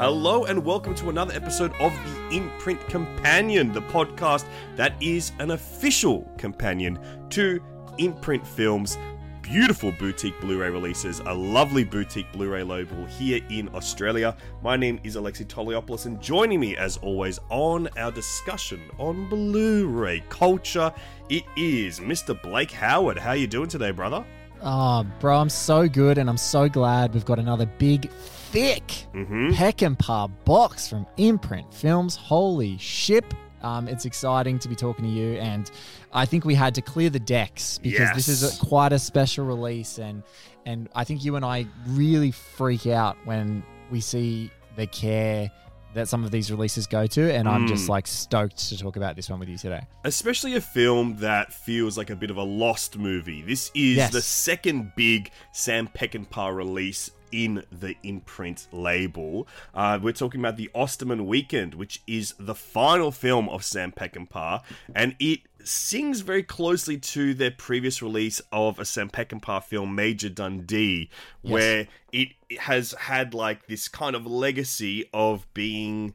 Hello and welcome to another episode of the Imprint Companion, the podcast that is an official companion to Imprint Films' beautiful boutique Blu-ray releases, a lovely boutique Blu-ray label here in Australia. My name is Alexi Toliopoulos and joining me as always on our discussion on Blu-ray culture, it is Mr. Blake Howard. How are you doing today, brother? Oh, bro, I'm so good, and I'm so glad we've got another big, thick Mm-hmm. Peckinpah box from Imprint Films. Holy ship! Um, it's exciting to be talking to you, and I think we had to clear the decks because this is a, quite a special release, and and I think you and I really freak out when we see the care that some of these releases go to, and I'm just Mm. like stoked to talk about this one with you today. especially a film that feels like a bit of a lost movie. This is Yes. the second big Sam Peckinpah release in the imprint label. Uh, we're talking about the Osterman Weekend, which is the final film of Sam Peckinpah, and it sings very closely to their previous release of a Sam Peckinpah film, Major Dundee, Yes. where it has had like this kind of legacy of being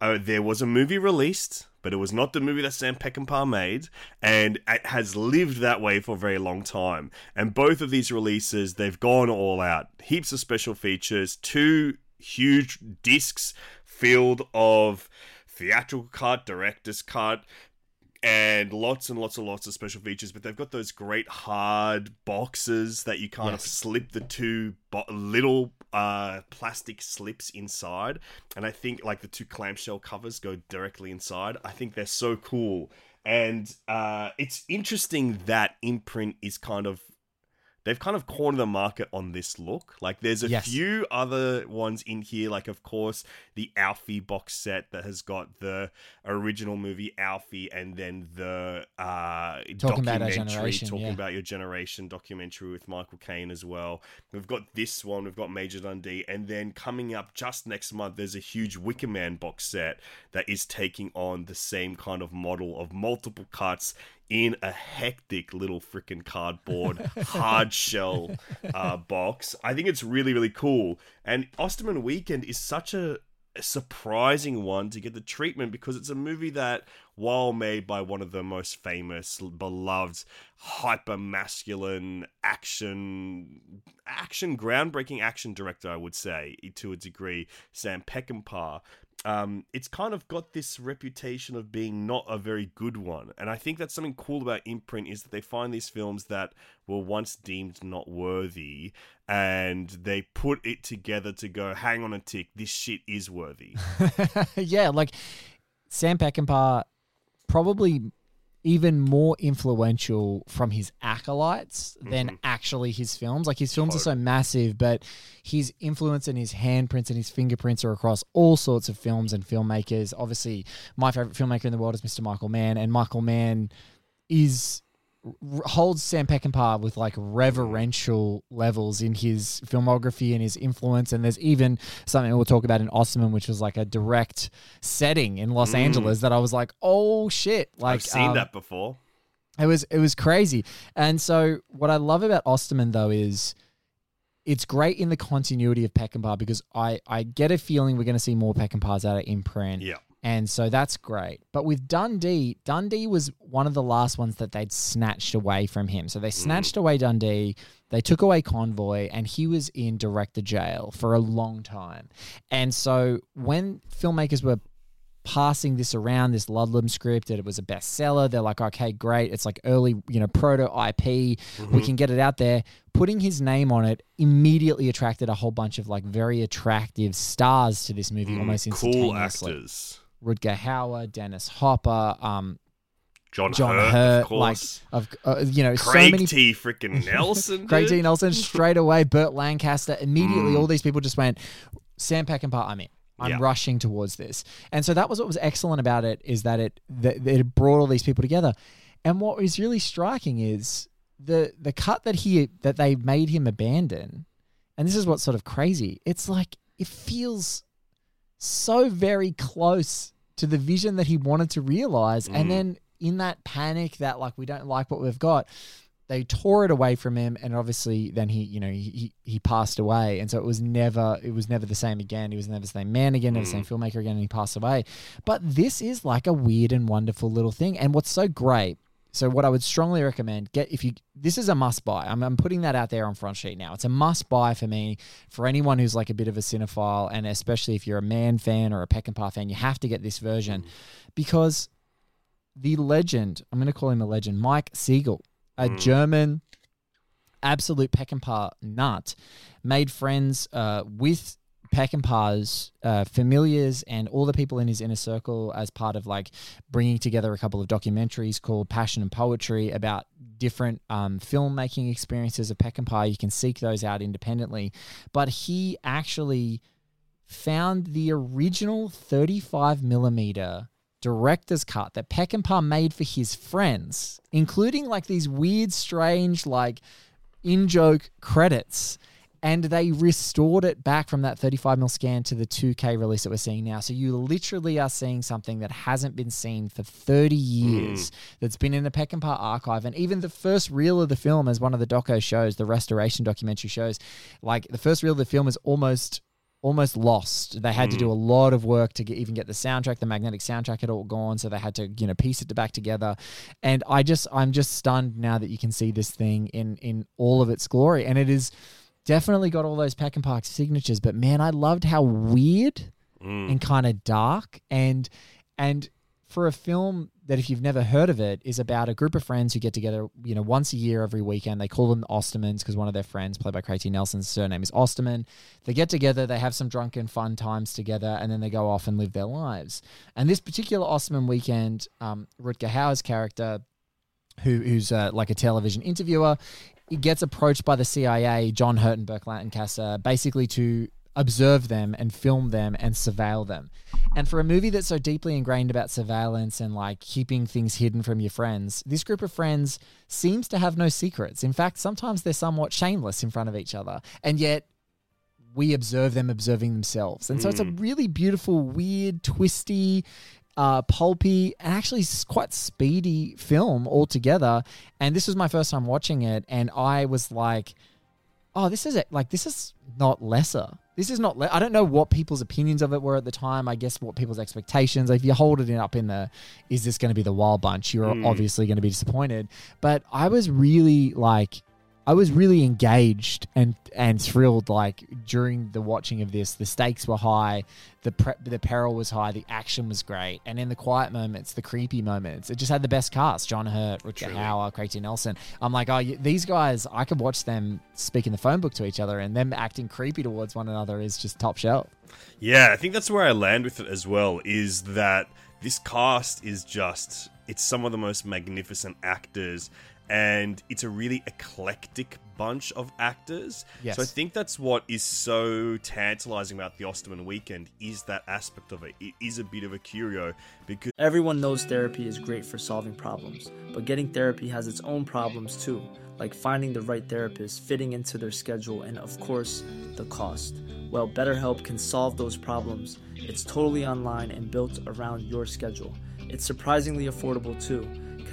uh, there was a movie released, but it was not the movie that Sam Peckinpah made, and it has lived that way for a very long time. And both of these releases, they've gone all out. Heaps of special features, two huge discs filled of theatrical cut, director's cut, and lots and lots and lots of special features. But they've got those great hard boxes that you kind of slip the two bo- little uh, plastic slips inside, and I think like the two clamshell covers go directly inside. I think they're so cool, and uh, it's interesting that imprint is kind of. They've kind of cornered the market on this look. Like, there's a Yes. few other ones in here. Like, of course, the Alfie box set that has got the original movie Alfie and then the uh, Talking about documentary generation, talking yeah. about your generation documentary with Michael Caine as well. We've got this one, we've got Major Dundee, and then coming up just next month, there's a huge Wicker Man box set that is taking on the same kind of model of multiple cuts in a hectic little freaking cardboard hard shell uh, box. I think it's really, really cool. And Osterman Weekend is such a a surprising one to get the treatment because it's a movie that, while made by one of the most famous, beloved, hyper masculine action, action, groundbreaking action director, I would say, to a degree, Sam Peckinpah. Um, it's kind of got this reputation of being not a very good one, and I think that's something cool about Imprint is that they find these films that were once deemed not worthy, and they put it together to go, hang on a tick, this shit is worthy. yeah, like Sam Peckinpah, probably even more influential from his acolytes than Mhm. actually his films. Like his films are so massive, but his influence and his handprints and his fingerprints are across all sorts of films and filmmakers. Obviously, my favorite filmmaker in the world is Mr. Michael Mann, and Michael Mann is holds Sam Peckinpah with like reverential levels in his filmography and his influence. And there's even something we'll talk about in Osterman, which was like a direct setting in Los Mm. Angeles that I was like, oh shit! Like I've seen um, that before. it was it was crazy. And so what I love about Osterman though is it's great in the continuity of Peckinpah because I I get a feeling we're going to see more Peckinpahs out of imprint. Yeah. And so that's great. But with Dundee, Dundee was one of the last ones that they'd snatched away from him. So they snatched away Dundee, they took away Convoy, and he was in director jail for a long time. And so when filmmakers were passing this around, this Ludlum script, that it was a bestseller. They're like, okay, great. It's like early, you know, proto IP. Mm-hmm. We can get it out there. Putting his name on it immediately attracted a whole bunch of like very attractive stars to this movie almost Mm, cool actors. Rutger Hauer, Dennis Hopper, um, John, John Hurt, Hurt, of course. of uh, you know, Craig so many T. Freaking Nelson. Craig T. Nelson straight away, Burt Lancaster immediately. Mm. All these people just went, Sam Peckinpah, I'm in. I'm Yeah. rushing towards this, and so that was what was excellent about it is that it that that it brought all these people together. And what is really striking is the the cut that he that they made him abandon, and this is what's sort of crazy. It's like it feels so very close to the vision that he wanted to realize, Mm. and then in that panic that like we don't like what we've got, they tore it away from him. And obviously then he you know he he passed away. And so it was never it was never the same again. He was never the same man again never the same filmmaker again. And he passed away. But this is like a weird and wonderful little thing. And what's so great so what I would strongly recommend get if you this is a must buy. I'm, I'm putting that out there on front sheet now. It's a must buy for me for anyone who's like a bit of a cinephile and especially if you're a Mann fan or a Peckinpah fan, you have to get this version because the legend, I'm going to call him a legend, Mike Siegel, a German absolute Peckinpah nut, made friends uh, with Peckinpah's uh, familiars and all the people in his inner circle as part of like bringing together a couple of documentaries called Passion and Poetry about different um, filmmaking experiences of Peckinpah. You can seek those out independently. But he actually found the original 35 millimeter director's cut that Peckinpah made for his friends, including like these weird, strange, like in joke credits. And they restored it back from that 35 mil scan to the 2K release that we're seeing now. So you literally are seeing something that hasn't been seen for 30 years hmm. that's been in the Peckinpah archive. And even the first reel of the film, as one of the doco shows, the restoration documentary shows, like the first reel of the film is almost almost lost. They had to do hmm. a lot of work to get, even get the soundtrack. The magnetic soundtrack had all gone, so they had to you know piece it back together. And I just I'm just stunned now that you can see this thing in in all of its glory, and it is definitely got all those Peckinpah signatures. But man, I loved how weird Mm. and kind of dark and and for a film that if you've never heard of it is about a group of friends who get together you know once a year every weekend they call them the ostermans because one of their friends played by Craig T. Nelson's surname is osterman they get together they have some drunken fun times together and then they go off and live their lives and this particular osterman weekend um, rutger hauer's character who, who's uh, like a television interviewer he gets approached by the cia john hurt and burt lancaster basically to observe them and film them and surveil them. And for a movie that's so deeply ingrained about surveillance and like keeping things hidden from your friends, this group of friends seems to have no secrets. In fact, sometimes they're somewhat shameless in front of each other. And yet we observe them observing themselves. And so it's a hmm. really beautiful, weird, twisty, uh, pulpy, and actually quite speedy film altogether. And this was my first time watching it, and I was like, "Oh, this is it! Like this is not lesser. This is not. Le- I don't know what people's opinions of it were at the time. I guess what people's expectations. If you hold it in up in the, is this going to be the Wild Bunch? You're obviously going to be disappointed. But I was really like I was really engaged and and thrilled. Like during the watching of this, the stakes were high, the pre- the peril was high, the action was great, and in the quiet moments, the creepy moments, it just had the best cast: John Hurt, Rutger Hauer, Craig T. Nelson. I'm like, oh, these guys, I could watch them speak in the phone book to each other, and them acting creepy towards one another is just top shelf. Yeah, I think that's where I land with it as well. Is that this cast is just it's some of the most magnificent actors, and it's a really eclectic bunch of actors. Yes. So I think that's what is so tantalizing about the Osterman weekend is that aspect of it. It is a bit of a curio because Everyone knows therapy is great for solving problems, but getting therapy has its own problems too, like finding the right therapist, fitting into their schedule, and of course, the cost. Well, BetterHelp can solve those problems. It's totally online and built around your schedule. It's surprisingly affordable too.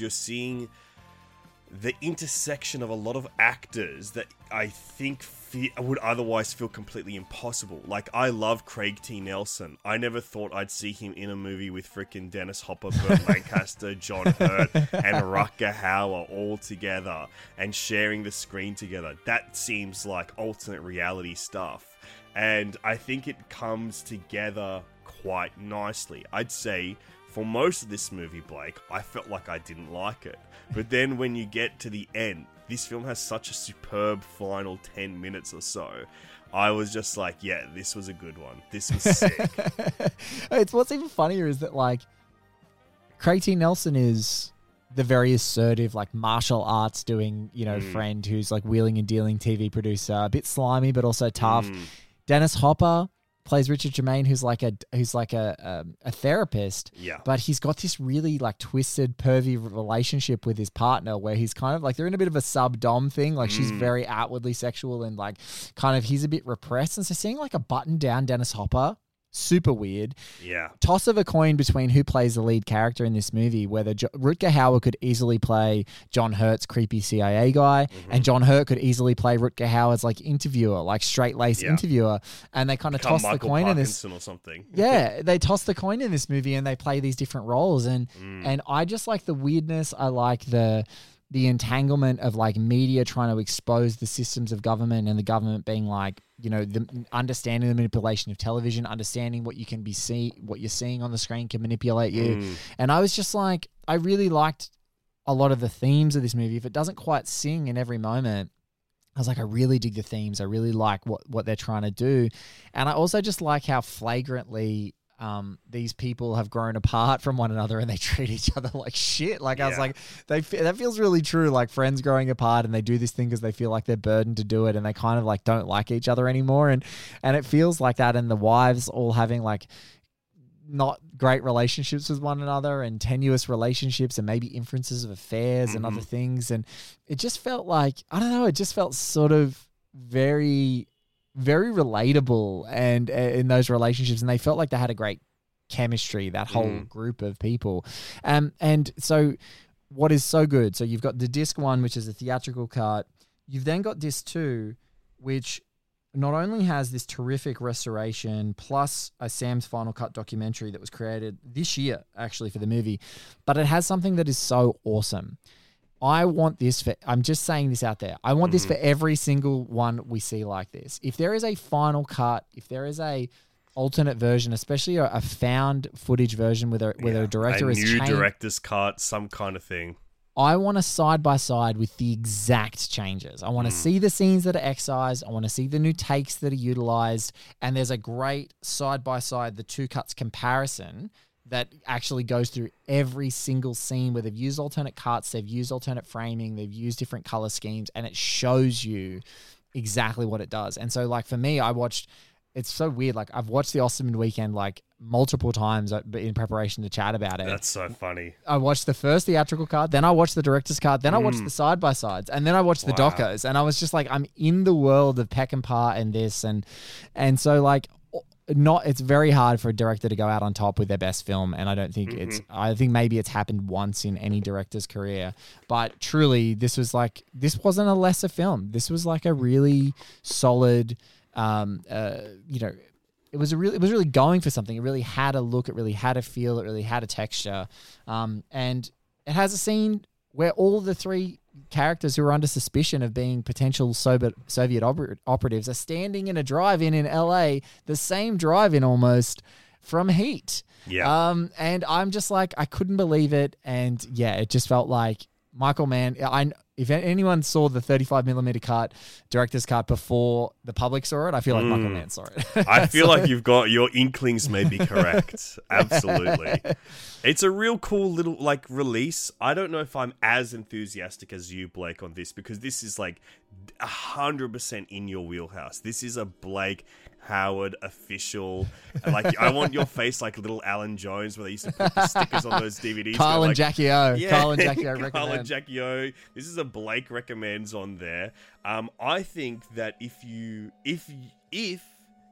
You're seeing the intersection of a lot of actors that I think fe- would otherwise feel completely impossible. Like I love Craig T. Nelson. I never thought I'd see him in a movie with freaking Dennis Hopper, Burt Lancaster, John Hurt, and Rutger Hauer all together and sharing the screen together. That seems like alternate reality stuff. And I think it comes together quite nicely. I'd say for most of this movie, Blake, I felt like I didn't like it. But then when you get to the end, this film has such a superb final 10 minutes or so. I was just like, yeah, this was a good one. This was sick. it's what's even funnier is that like Craig T. Nelson is the very assertive, like martial arts doing, you know, Mm. friend who's like wheeling and dealing TV producer, a bit slimy but also tough. Mm. Dennis Hopper plays Richard Germain, who's like a who's like a um, a therapist, Yeah. but he's got this really like twisted, pervy relationship with his partner, where he's kind of like they're in a bit of a sub dom thing. Like she's Mm. very outwardly sexual and like kind of he's a bit repressed, and so seeing like a button down Dennis Hopper. Super weird. Yeah. Toss of a coin between who plays the lead character in this movie, whether jo- Rutger Hauer could easily play John Hurt's creepy CIA guy, Mm-hmm. and John Hurt could easily play Rutger Hauer's like interviewer, like straight laced Yeah. interviewer, and they kind of toss the Michael coin in this Parkinson or something. yeah, they toss the coin in this movie and they play these different roles and Mm. and I just like the weirdness. I like the the entanglement of like media trying to expose the systems of government and the government being like, you know, the understanding the manipulation of television, understanding what you can be see what you're seeing on the screen can manipulate you. Mm. And I was just like I really liked a lot of the themes of this movie. If it doesn't quite sing in every moment, I was like, I really dig the themes. I really like what what they're trying to do, and I also just like how flagrantly um, these people have grown apart from one another and they treat each other like shit. Like I was like, they that feels really true. Like friends growing apart and they do this thing because they feel like they're burdened to do it, and they kind of like don't like each other anymore, and and it feels like that. And the wives all having like not great relationships with one another and tenuous relationships and maybe inferences of affairs and other things and it just felt like i don't know it just felt sort of very very relatable and uh, in those relationships and they felt like they had a great chemistry that whole Mm. group of people um and so what is so good so you've got the disc one which is a theatrical cut you've then got disc two which not only has this terrific restoration plus a Sam's Final Cut documentary that was created this year, actually, for the movie, but it has something that is so awesome. I want this for, I'm just saying this out there. I want this for mm. every single one we see like this. If there is a final cut, if there is a alternate version, especially a, a found footage version with a, with Yeah. a director a is new changed, director's cut, some kind of thing. I want a side by side with the exact changes. I want to mm. see the scenes that are excised. I want to see the new takes that are utilized. And there's a great side by side, the two cuts comparison that actually goes through every single scene where they've used alternate cuts, they've used alternate framing, they've used different color schemes, and it shows you exactly what it does. And so, like for me, I watched. It's so weird. Like I've watched the Osterman weekend like multiple times uh, in preparation to chat about it. That's so funny. I watched the first theatrical card, then I watched the director's card, then I watched the side by sides, and then I watched the. Wow. docos, and I was just like, I'm in the world of Peckinpah and this, and and so like, not it's very hard for a director to go out on top with their best film, and I don't think it's. Mm-hmm. I think maybe it's happened once in any director's career, but truly, this was like this wasn't a lesser film. This was like a really solid, um, uh, you know it was a really it was really going for something. It really had a look. It really had a feel. It really had a texture. Um, and it has a scene where all the three characters who are under suspicion of being potential Soviet Soviet oper- operatives are standing in a drive-in in L.A. The same drive-in almost from Heat. Yeah. Um, and I'm just like I couldn't believe it. And yeah, it just felt like Michael Mann. I if anyone saw the 35 millimeter cut, director's cut before the public saw it, I feel like Michael Mm. Mann saw it. I feel like you've got your inklings may be correct. Absolutely. It's a real cool little like release. I don't know if I'm as enthusiastic as you, Blake, on this because this is like hundred percent in your wheelhouse. This is a Blake Howard official. Like I want your face like little Alan Jones where they used to put the stickers on those DVDs. Where, and like, Jackie O. yeah, Kyle and Jackie O Kyle and. Jackie O. This is a Blake recommends on there. Um, I think that if you if if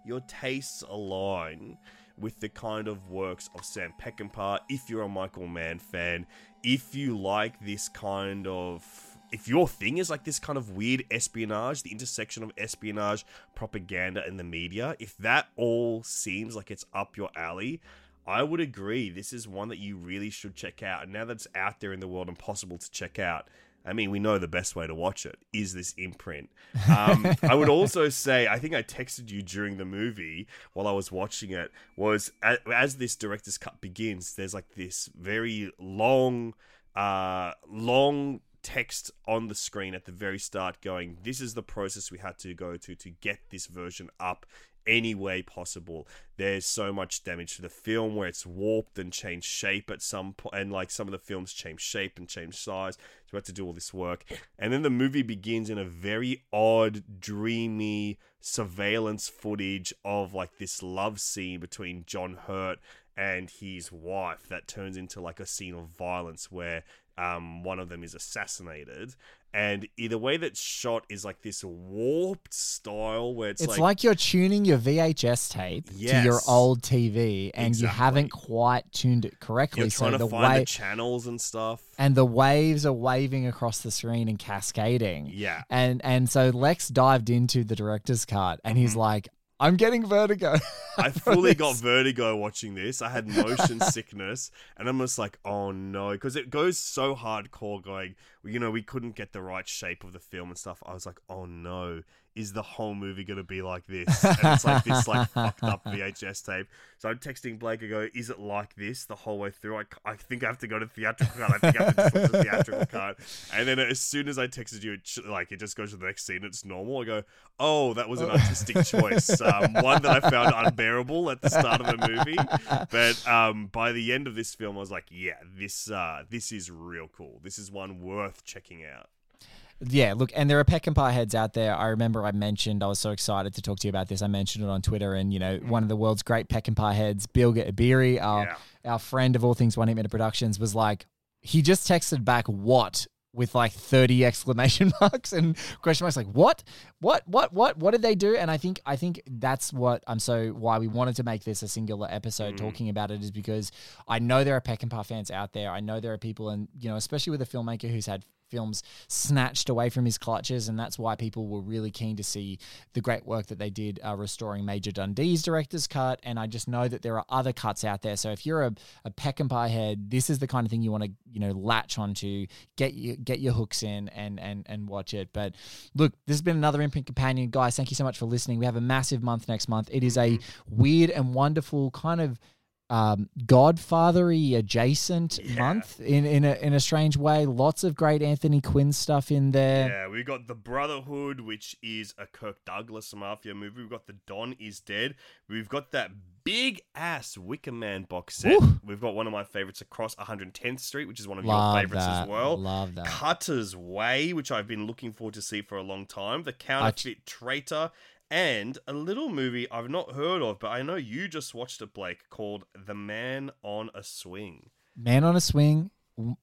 your tastes align with the kind of works of Sam Peckinpah, if you're a Michael Mann fan, if you like this kind of if your thing is like this kind of weird espionage, the intersection of espionage, propaganda, and the media, if that all seems like it's up your alley, I would agree. This is one that you really should check out. And now that it's out there in the world and possible to check out, I mean, we know the best way to watch it is this imprint. Um, I would also say, I think I texted you during the movie while I was watching it, was as, as this director's cut begins, there's like this very long, uh, long text on the screen at the very start going, This is the process we had to go to to get this version up any way possible. There's so much damage to the film where it's warped and changed shape at some point, and like some of the films change shape and change size. So we had to do all this work. And then the movie begins in a very odd, dreamy surveillance footage of like this love scene between John Hurt and his wife that turns into like a scene of violence where um, one of them is assassinated. And the way that's shot is like this warped style where it's, It's like, like, you're tuning your VHS tape to your old TV and you haven't quite tuned it correctly. you're trying so to the find way the channels and stuff. and the waves are waving across the screen and cascading. Yeah. And and so Lex dived into the director's cut and he's like, I'm getting vertigo. I fully got vertigo watching this. I had motion sickness, and I'm just like, oh no, because it goes so hardcore. Going, you know, we couldn't get the right shape of the film and stuff. I was like, oh no, is the whole movie gonna be like this? And it's like this, like fucked up VHS tape. So I'm texting Blake. I go, is it like this the whole way through? I, I think I have to go to theatrical cut. I think I have to just watch the theatrical cut. And then as soon as I texted you, it, like it just goes to the next scene. It's normal. I go, oh, that was an artistic choice. Um, one that I found unbearable at the start of the movie, but um, by the end of this film, I was like, yeah, this uh, this is real cool. This is one worth checking out. Yeah, look, and there are Peckinpah heads out there. I remember I mentioned I was so excited to talk to you about this. I mentioned it on Twitter, and you know, mm. one of the world's great Peckinpah heads, Bill Abiri, our Yeah. our friend of all things One Heat Minute Productions, was like, he just texted back what with like thirty exclamation marks and question marks, like what, what, what, what, what did they do? And I think I think that's what I'm so why we wanted to make this a singular episode mm. talking about it is because I know there are Peckinpah fans out there. I know there are people, and you know, especially with a filmmaker who's had films snatched away from his clutches, and that's why people were really keen to see the great work that they did uh, restoring Major Dundee's director's cut. And I just know that there are other cuts out there. So if you're a, a Peckinpah head, this is the kind of thing you want to you know latch onto, get you get your hooks in, and and and watch it. But look, this has been another imprint companion, guys. Thank you so much for listening. We have a massive month next month. It is a weird and wonderful kind of um, Godfathery adjacent month in in a, in a strange way. Lots of great Anthony Quinn stuff in there. Yeah, we've got the Brotherhood, which is a Kirk Douglas mafia movie. We've got the Don is Dead. We've got that big ass Wicker Man box set. Woo. We've got one of my favorites across 110th Street, which is one of Love your favorites that. as well. Love that. Cutter's Way, which I've been looking forward to see for a long time. The Counterfeit Traitor. And a little movie I've not heard of, but I know you just watched it, Blake, called The Man on a Swing. Man on a Swing,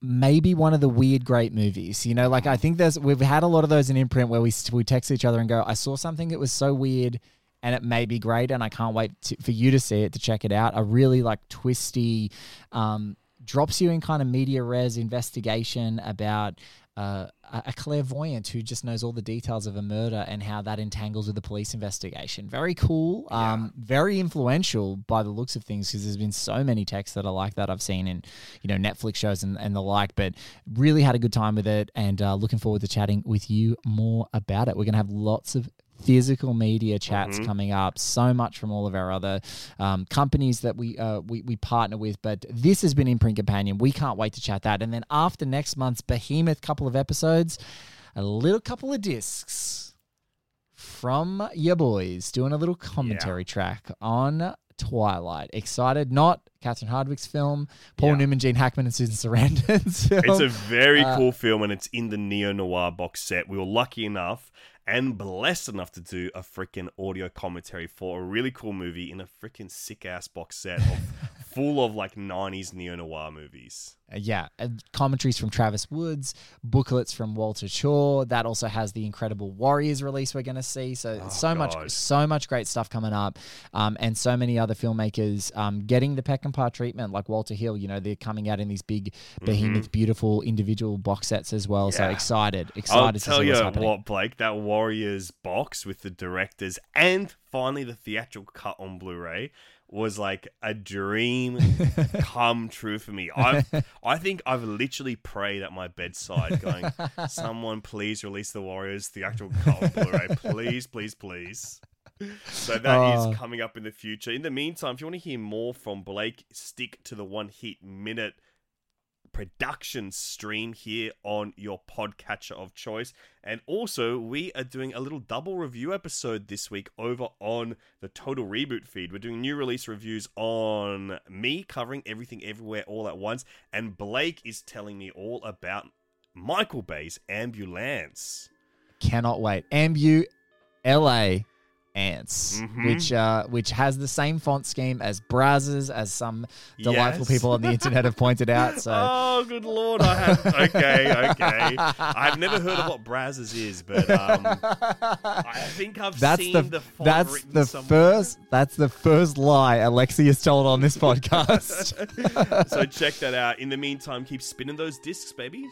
maybe one of the weird great movies. You know, like I think there's we've had a lot of those in imprint where we we text each other and go, I saw something that was so weird. And it may be great, and I can't wait to, for you to see it to check it out. A really like twisty, um, drops you in kind of media res investigation about uh, a clairvoyant who just knows all the details of a murder and how that entangles with the police investigation. Very cool, um, very influential by the looks of things because there's been so many texts that are like that I've seen in you know Netflix shows and, and the like. But really had a good time with it and uh, looking forward to chatting with you more about it. We're gonna have lots of physical media chats Mhm. coming up. So much from all of our other um, companies that we, uh, we we partner with. But this has been Imprint Companion. We can't wait to chat that. And then after next month's behemoth couple of episodes, a little couple of discs from your boys doing a little commentary track on Twilight. Excited? Not Catherine Hardwicke's film, Paul Yeah. Newman, Gene Hackman, and Susan Sarandon's film. It's a very Uh, cool film, and it's in the neo noir box set. We were lucky enough and blessed enough to do a freaking audio commentary for a really cool movie in a freaking sick ass box set of, full of like '90s neo noir movies. Uh, yeah, and commentaries from Travis Woods, booklets from Walter Shaw. That also has the Incredible Warriors release we're going to see. So Oh, so God. much, so much great stuff coming up, um, and so many other filmmakers um, getting the Peckinpah treatment, like Walter Hill. You know, they're coming out in these big, behemoth, beautiful individual box sets as well. So Mm-hmm. Excited, excited I'll to tell see you what, Blake, that Warriors box with the directors and finally the theatrical cut on Blu-ray was like a dream come true for me. I I think I've literally prayed at my bedside, going, "Someone please release the Warriors cut on Blu-ray, please, please, please." So that is Oh. coming up in the future. In the meantime, if you want to hear more from Blake, stick to the one heat minute production stream here on your podcatcher of choice. And also, we are doing a little double review episode this week over on the Total Reboot feed. We're doing new release reviews on me covering everything everywhere all at once, and Blake is telling me all about Michael Bay's Ambulance. Cannot wait. Ambu, LA. Ants, Mhm. which uh, which has the same font scheme as Brazzers, as some delightful Yes. people on the internet have pointed out. So oh, good lord! I have okay, okay. I've never heard of what Brazzers is, but um, I think I've that's seen the, the, font that's written the somewhere. first that's the first lie Alexi has told on this podcast. so check that out. In the meantime, keep spinning those discs, babies.